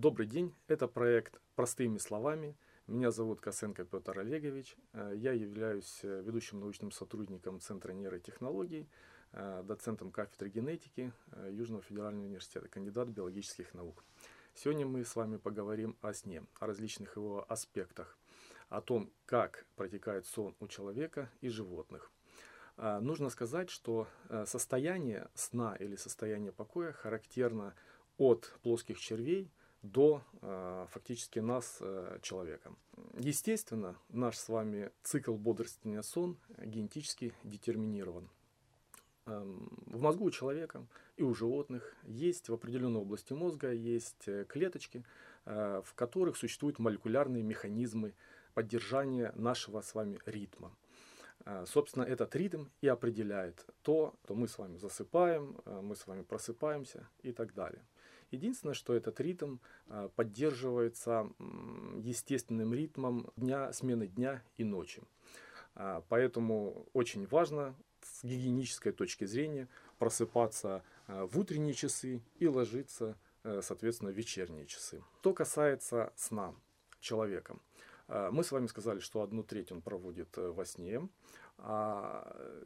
Добрый день, это проект «Простыми словами». Меня зовут Косенко Петр Олегович. Э, я являюсь э, ведущим научным сотрудником Центра нейротехнологий, э, доцентом кафедры генетики Южного федерального университета, кандидат биологических наук. Сегодня мы с вами поговорим о сне, о различных его аспектах, о том, как протекает сон у человека и животных. Нужно сказать, что состояние сна или состояние покоя характерно от плоских червей до э, фактически нас, э, человека. Естественно, наш с вами цикл бодрствования сон генетически детерминирован. Эм, в мозгу у человека и у животных есть в определенной области мозга есть э, клеточки, э, в которых существуют молекулярные механизмы поддержания нашего с вами ритма. Э, собственно, этот ритм и определяет то, что мы с вами засыпаем, э, мы с вами просыпаемся и так далее. Единственное, что этот ритм а, поддерживается естественным ритмом дня, смены дня и ночи. А, поэтому очень важно с гигиенической точки зрения просыпаться а, в утренние часы и ложиться, э, соответственно, в вечерние часы. Что касается сна человека. Мы с вами сказали, что одну треть он проводит э, во сне.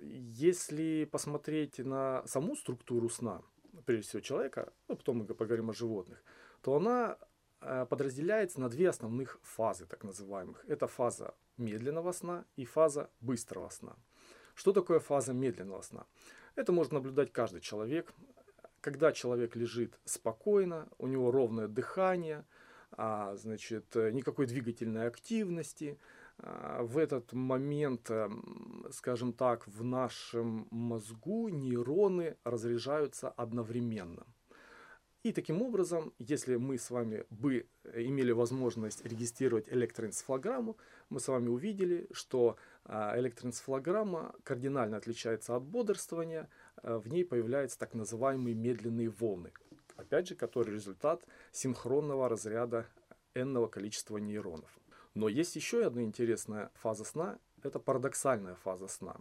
Если посмотреть на саму структуру сна, прежде всего человека, ну, потом мы поговорим о животных, то она э, подразделяется на две основных фазы, так называемых. Это фаза медленного сна и фаза быстрого сна. Что такое фаза медленного сна? Это может наблюдать каждый человек. Когда человек лежит спокойно, у него ровное дыхание, а, значит, никакой двигательной активности, в этот момент, эм, скажем так, в нашем мозгу нейроны разряжаются одновременно. И таким образом, если мы с вами бы имели возможность регистрировать электроэнцефалограмму, мы с вами увидели, что а, электроэнцефалограмма кардинально отличается от бодрствования, э, в ней появляются так называемые медленные волны, опять же, которые результат синхронного разряда n количества нейронов. Но есть еще одна интересная фаза сна, это парадоксальная фаза сна.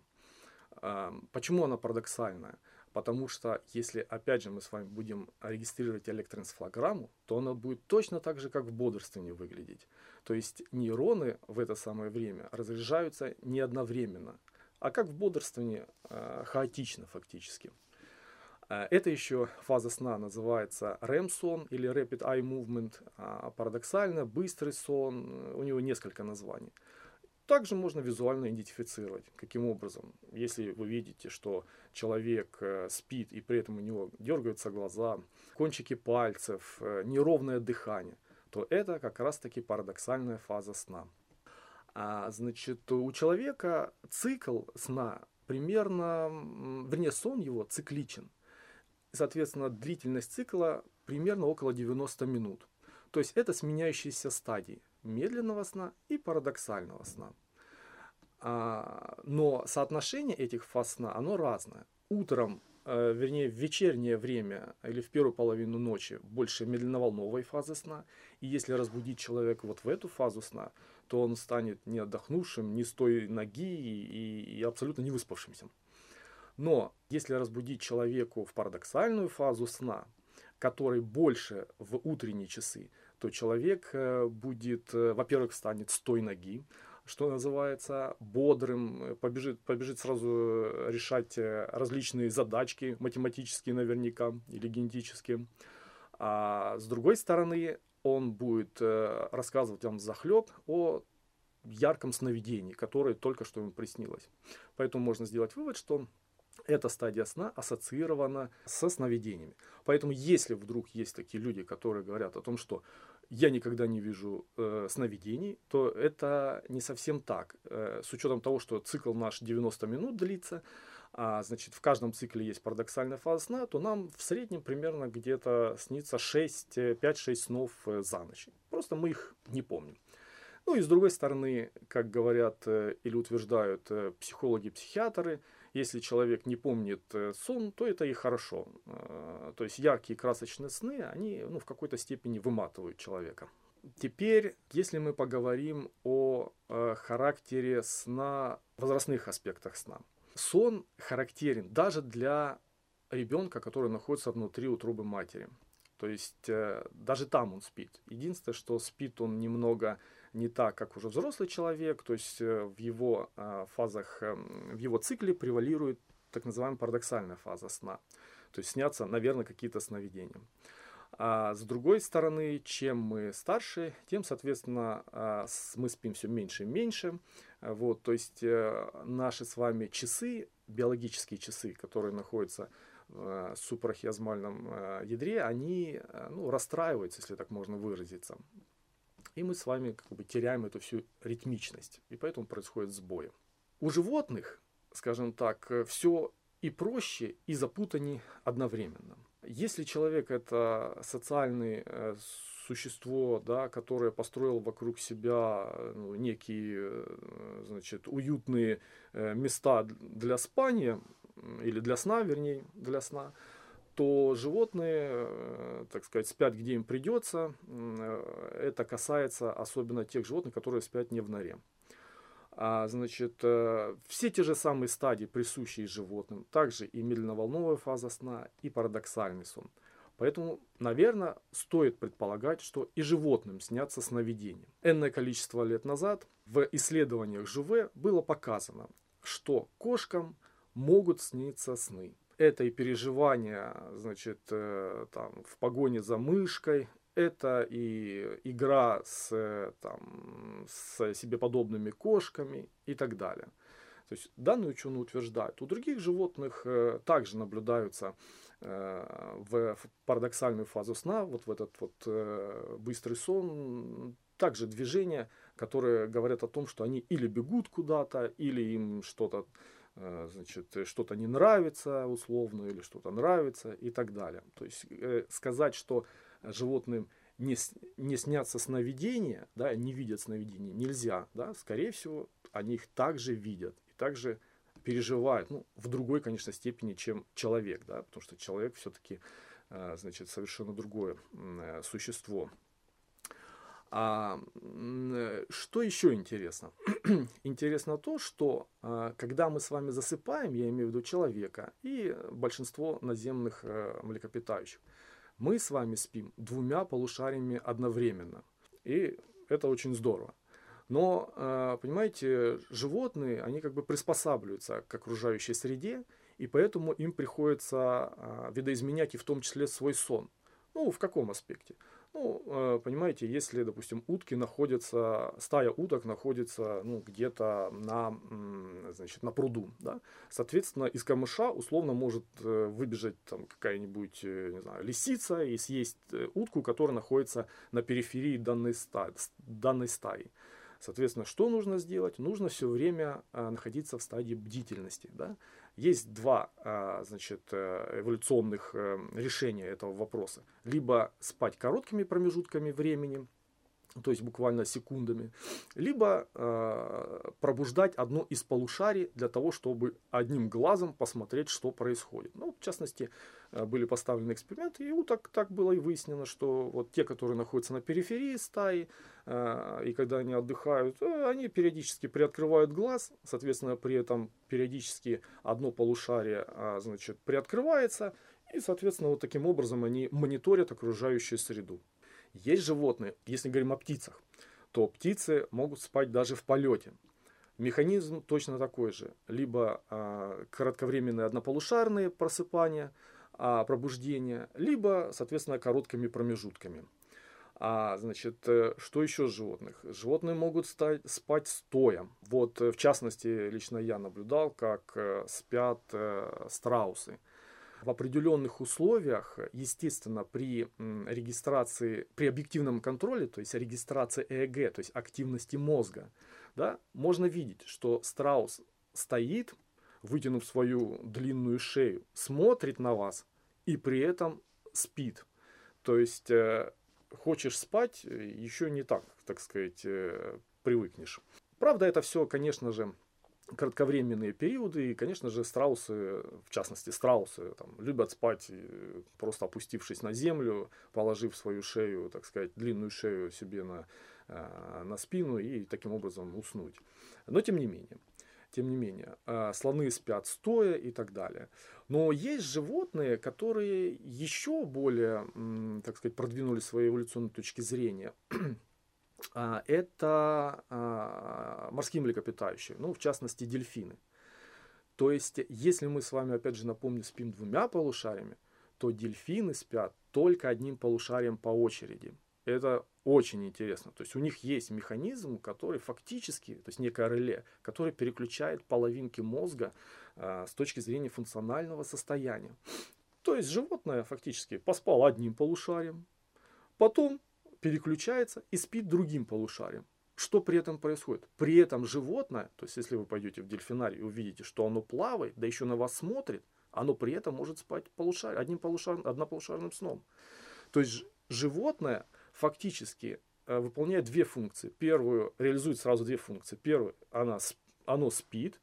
Почему она парадоксальная? Потому что если, опять же, мы с вами будем регистрировать электроэнцефалограмму, то она будет точно так же, как в бодрствовании выглядеть. То есть нейроны в это самое время разряжаются не одновременно, а как в бодрствовании, а, хаотично фактически. А, это еще фаза сна называется REM-сон или Rapid Eye Movement. А парадоксально, быстрый сон, у него несколько названий. Также можно визуально идентифицировать. Каким образом? Если вы видите, что человек э, спит и при этом у него дергаются глаза, кончики пальцев, э, неровное дыхание, то это как раз-таки парадоксальная фаза сна. А, значит, у человека цикл сна примерно, вернее, сон его цикличен – Соответственно, длительность цикла примерно около 90 минут. То есть это сменяющиеся стадии медленного сна и парадоксального сна. А, но соотношение этих фаз сна, оно разное. Утром, э, вернее в вечернее время или в первую половину ночи больше медленноволновой фазы сна. И если разбудить человека вот в эту фазу сна, то он станет не отдохнувшим, не с той ноги и, и абсолютно не выспавшимся. Но если разбудить человеку в парадоксальную фазу сна, который больше в утренние часы, то человек э, будет, э, во-первых, встанет с той ноги, что называется, бодрым, побежит, побежит сразу решать э, различные задачки, математические наверняка или генетические. А с другой стороны, он будет рассказывать вам захлеб о ярком сновидении, которое только что ему приснилось. Поэтому можно сделать вывод, что эта стадия сна ассоциирована со сновидениями. Поэтому, если вдруг есть такие люди, которые говорят о том, что я никогда не вижу э, сновидений, то это не совсем так. Э, с учетом того, что цикл наш 90 минут длится, а значит в каждом цикле есть парадоксальная фаза сна, то нам в среднем примерно где-то снится 6, 5-6 снов э, за ночь. Просто мы их не помним. Ну и с другой стороны, как говорят э, или утверждают э, психологи-психиатры, если человек не помнит э, сон, то это и хорошо. То есть яркие красочные сны, они ну, в какой-то степени выматывают человека. Теперь, если мы поговорим о характере сна, возрастных аспектах сна. Сон характерен даже для ребенка, который находится внутри утробы матери. То есть э, даже там он спит. Единственное, что спит он немного не так, как уже взрослый человек, то есть э, в его э, фазах, э, в его цикле превалирует так называемая парадоксальная фаза сна. То есть снятся, наверное, какие-то сновидения. А с другой стороны, чем мы старше, тем, соответственно, а, мы спим все меньше и меньше. Вот, то есть э, наши с вами часы, биологические часы, которые находятся в супрахиазмальном э, ядре, они ну, расстраиваются, если так можно выразиться. И мы с вами как бы теряем эту всю ритмичность, и поэтому происходит сбои. У животных, скажем так, все и проще, и запутаннее одновременно. Если человек это социальное э, существо, да, которое построил вокруг себя ну, некие э, значит, уютные э, места для спания, или для сна, вернее, для сна, то животные, так сказать, спят где им придется. Это касается особенно тех животных, которые спят не в норе. А, значит, э, все те же самые стадии, присущие животным, также и медленно-волновая фаза сна, и парадоксальный сон. Поэтому, наверное, стоит предполагать, что и животным снятся сновидения. Энное количество лет назад в исследованиях Жуве было показано, что кошкам могут сниться сны. Это и переживания, значит, э, там, в погоне за мышкой, это и игра с, там, с себе подобными кошками и так далее. То есть данные ученые утверждают, у других животных э, также наблюдаются э, в парадоксальную фазу сна, вот в этот вот э, быстрый сон, также движения, которые говорят о том, что они или бегут куда-то, или им что-то э, значит, что-то не нравится условно, или что-то нравится и так далее. То есть э, сказать, что животным не, не снятся сновидения, да, не видят сновидения, нельзя, да, скорее всего, они их также видят и также переживают, ну, в другой, конечно, степени, чем человек, да, потому что человек все-таки, э, значит, совершенно другое э, существо. А, э, что еще интересно? интересно то, что э, когда мы с вами засыпаем, я имею в виду человека и большинство наземных э, млекопитающих, мы с вами спим двумя полушариями одновременно. И это очень здорово. Но, э, понимаете, животные, они как бы приспосабливаются к окружающей среде, и поэтому им приходится э, видоизменять и в том числе свой сон. Ну, в каком аспекте? Ну, э, понимаете, если, допустим, утки находятся, стая уток находится ну, где-то на, значит, на пруду, да, соответственно, из камыша условно может э, выбежать там какая-нибудь, э, не знаю, лисица и съесть утку, которая находится на периферии данной стаи. Данной стаи. Соответственно, что нужно сделать? Нужно все время находиться в стадии бдительности, да, есть два а, значит, э, эволюционных э, решения этого вопроса. Либо спать короткими промежутками времени, то есть буквально секундами, либо э, пробуждать одно из полушарий для того, чтобы одним глазом посмотреть, что происходит. Ну, в частности, были поставлены эксперименты, и уток так было и выяснено, что вот те, которые находятся на периферии стаи, э, и когда они отдыхают, э, они периодически приоткрывают глаз, соответственно, при этом периодически одно полушарие, э, значит, приоткрывается, и, соответственно, вот таким образом они мониторят окружающую среду. Есть животные, если говорим о птицах, то птицы могут спать даже в полете. Механизм точно такой же. Либо э, кратковременные однополушарные просыпания, э, пробуждения, либо, соответственно, короткими промежутками. А, значит, э, что еще с животных? Животные могут стать, спать стоя. Вот, э, в частности, лично я наблюдал, как э, спят э, страусы в определенных условиях, естественно, при регистрации, при объективном контроле, то есть регистрации ЭЭГ, то есть активности мозга, да, можно видеть, что страус стоит, вытянув свою длинную шею, смотрит на вас и при этом спит. То есть э, хочешь спать, еще не так, так сказать, э, привыкнешь. Правда, это все, конечно же, кратковременные периоды, и, конечно же, страусы, в частности, страусы, там, любят спать, просто опустившись на землю, положив свою шею, так сказать, длинную шею себе на, э, на спину и таким образом уснуть. Но, тем не менее, тем не менее. А, слоны спят стоя и так далее. Но есть животные, которые еще более, так сказать, продвинули свои эволюционные точки зрения. А, это а, морские млекопитающие, ну, в частности, дельфины. То есть, если мы с вами, опять же, напомню, спим двумя полушариями, то дельфины спят только одним полушарием по очереди. Это очень интересно. То есть у них есть механизм, который фактически, то есть некое реле, который переключает половинки мозга э, с точки зрения функционального состояния. То есть животное фактически поспало одним полушарием, потом переключается и спит другим полушарием. Что при этом происходит? При этом животное, то есть если вы пойдете в дельфинарий и увидите, что оно плавает, да еще на вас смотрит, оно при этом может спать полушар, одним полушар, однополушарным сном. То есть животное фактически э, выполняет две функции. Первую реализует сразу две функции. Первую, она, оно спит,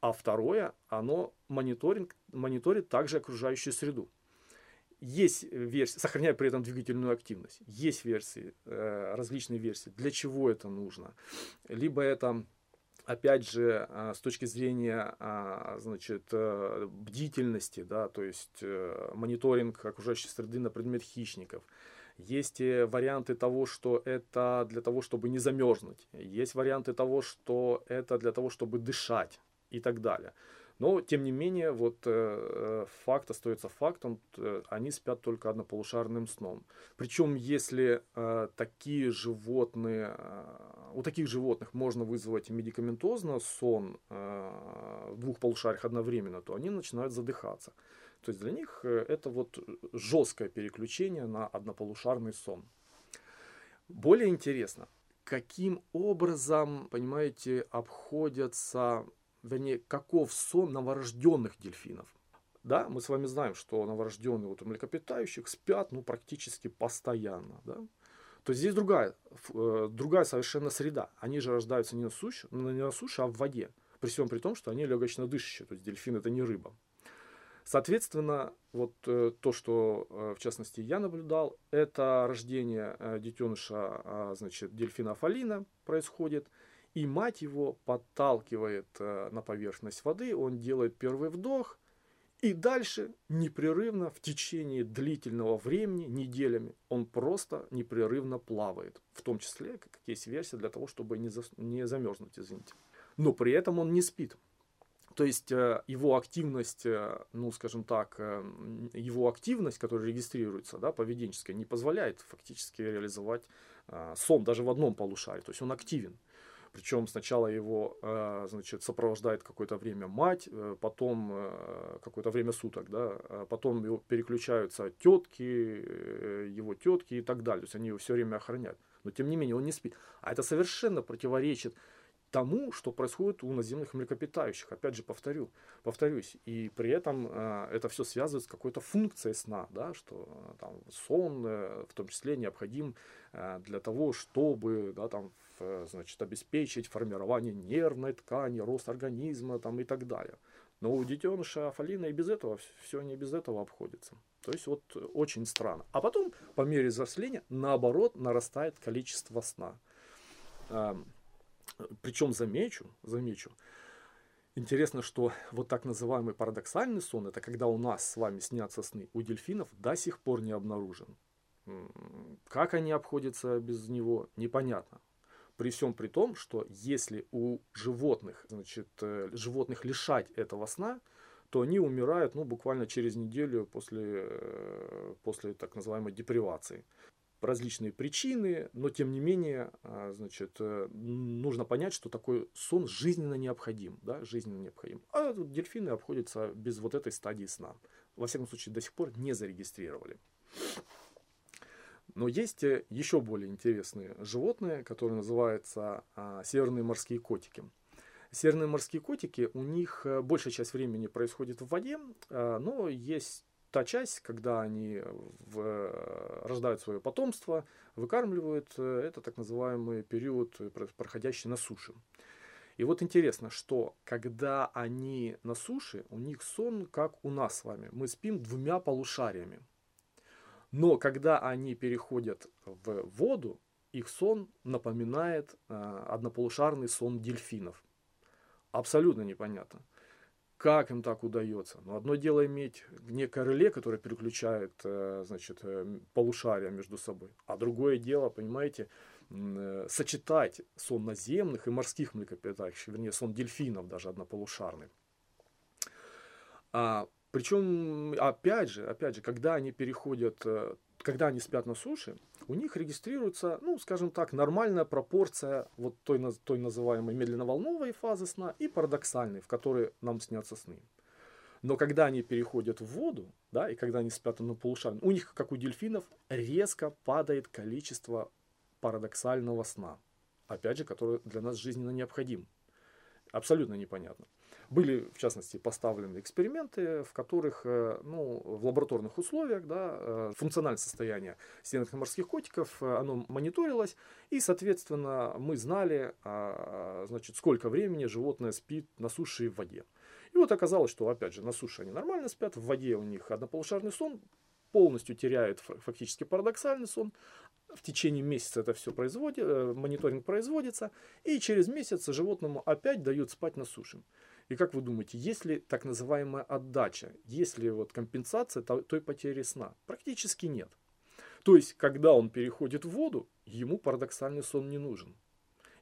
а второе, оно мониторинг, мониторит также окружающую среду. Есть версии, сохраняя при этом двигательную активность. Есть версии, э, различные версии. Для чего это нужно? Либо это опять же, э, с точки зрения а, значит, бдительности, да, то есть мониторинг окружающей среды на предмет хищников – есть варианты того, что это для того, чтобы не замерзнуть. Есть варианты того, что это для того, чтобы дышать и так далее. Но, тем не менее, вот э, э факт остается фактом, э, они спят только однополушарным сном. Причем, если э, такие животные, э, у таких животных можно вызвать медикаментозно сон э, в двух полушариях одновременно, то они начинают задыхаться. То есть для них э, это вот жесткое переключение на однополушарный сон. Более интересно, каким образом, понимаете, обходятся, вернее, каков сон новорожденных дельфинов. Да, мы с вами знаем, что новорожденные вот у млекопитающих спят ну, практически постоянно. Да? То есть здесь другая, э, другая совершенно среда. Они же рождаются не на суше, не на суше, а в воде. При всем при том, что они легочно дышащие. То есть дельфин это не рыба. Соответственно, вот э, то, что э, в частности я наблюдал, это рождение э, детеныша, э, значит, дельфина фалина происходит, и мать его подталкивает на поверхность воды, он делает первый вдох, и дальше непрерывно в течение длительного времени, неделями, он просто непрерывно плавает. В том числе, как есть версия, для того, чтобы не, за, не замерзнуть, извините. Но при этом он не спит. То есть э, его активность, э, ну, скажем так, э, его активность, которая регистрируется, да, поведенческая, не позволяет фактически реализовать сон даже в одном полушарии. То есть он активен. Причем сначала его, значит, сопровождает какое-то время мать, потом какое-то время суток, да, а потом его переключаются тетки, его тетки и так далее. То есть они его все время охраняют. Но тем не менее он не спит. А это совершенно противоречит тому, что происходит у наземных млекопитающих. Опять же, повторю, повторюсь. И при этом э, это все связывает с какой-то функцией сна, да, что э, там, сон э, в том числе необходим э, для того, чтобы да, там, в, значит, обеспечить формирование нервной ткани, рост организма там, и так далее. Но у детеныша Афалина и без этого, все не без этого обходится. То есть вот очень странно. А потом, по мере взросления, наоборот, нарастает количество сна. Эм, причем замечу, замечу, интересно, что вот так называемый парадоксальный сон, это когда у нас с вами снятся сны, у дельфинов до сих пор не обнаружен. Как они обходятся без него, непонятно. При всем при том, что если у животных, значит, э, животных лишать этого сна, то они умирают ну, буквально через неделю после, э, после так называемой депривации различные причины, но тем не менее, а, значит, э, нужно понять, что такой сон жизненно необходим, да, жизненно необходим. А дельфины обходятся без вот этой стадии сна. Во всяком случае, до сих пор не зарегистрировали. Но есть э, еще более интересные животные, которые называются а, северные морские котики. Северные морские котики, у них э, большая часть времени происходит в воде, а, но есть та часть, когда они в, э, рождают свое потомство, выкармливают, э, это так называемый период, э, проходящий на суше. И вот интересно, что когда они на суше, у них сон как у нас с вами. Мы спим двумя полушариями. Но когда они переходят в воду, их сон напоминает э, однополушарный сон дельфинов. Абсолютно непонятно. Как им так удается? Но одно дело иметь некое реле, которое переключает э, значит, э, полушария между собой. А другое дело, понимаете, э, сочетать сон наземных и морских млекопитающих, вернее, сон дельфинов даже однополушарный. А, причем, опять же, опять же, когда они переходят, когда они спят на суше, у них регистрируется, ну, скажем так, нормальная пропорция вот той, той называемой медленно-волновой фазы сна и парадоксальной, в которой нам снятся сны. Но когда они переходят в воду, да, и когда они спят на полушарии, у них, как у дельфинов, резко падает количество парадоксального сна. Опять же, который для нас жизненно необходим. Абсолютно непонятно. Были, в частности, поставлены эксперименты, в которых э, ну, в лабораторных условиях да, э, функциональное состояние стенок морских котиков э, оно мониторилось, и, соответственно, мы знали, а, значит, сколько времени животное спит на суше и в воде. И вот оказалось, что, опять же, на суше они нормально спят, в воде у них однополушарный сон, полностью теряет фактически парадоксальный сон. В течение месяца это все производит, мониторинг производится, и через месяц животному опять дают спать на суше. И как вы думаете, есть ли так называемая отдача, есть ли вот компенсация той потери сна? Практически нет. То есть, когда он переходит в воду, ему парадоксальный сон не нужен.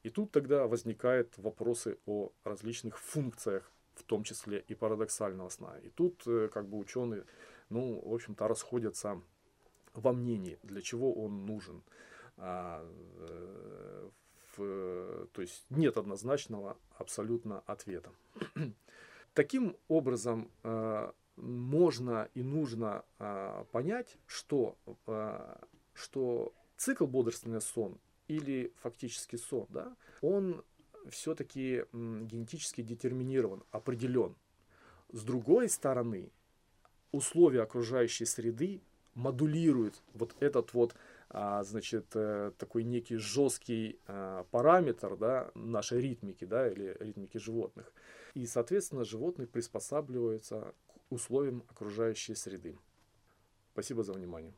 И тут тогда возникают вопросы о различных функциях, в том числе и парадоксального сна. И тут э, как бы ученые, ну, в общем-то, расходятся во мнении, для чего он нужен. Э, то есть нет однозначного абсолютно ответа. Таким образом, э, можно и нужно э, понять, что, что цикл бодрственный сон или фактически сон, да, он все-таки генетически детерминирован, определен. С другой стороны, условия окружающей среды модулируют вот этот вот значит, э, такой некий жесткий а, параметр да, нашей ритмики да, или ритмики животных. И, соответственно, животные приспосабливаются к условиям окружающей среды. Спасибо за внимание.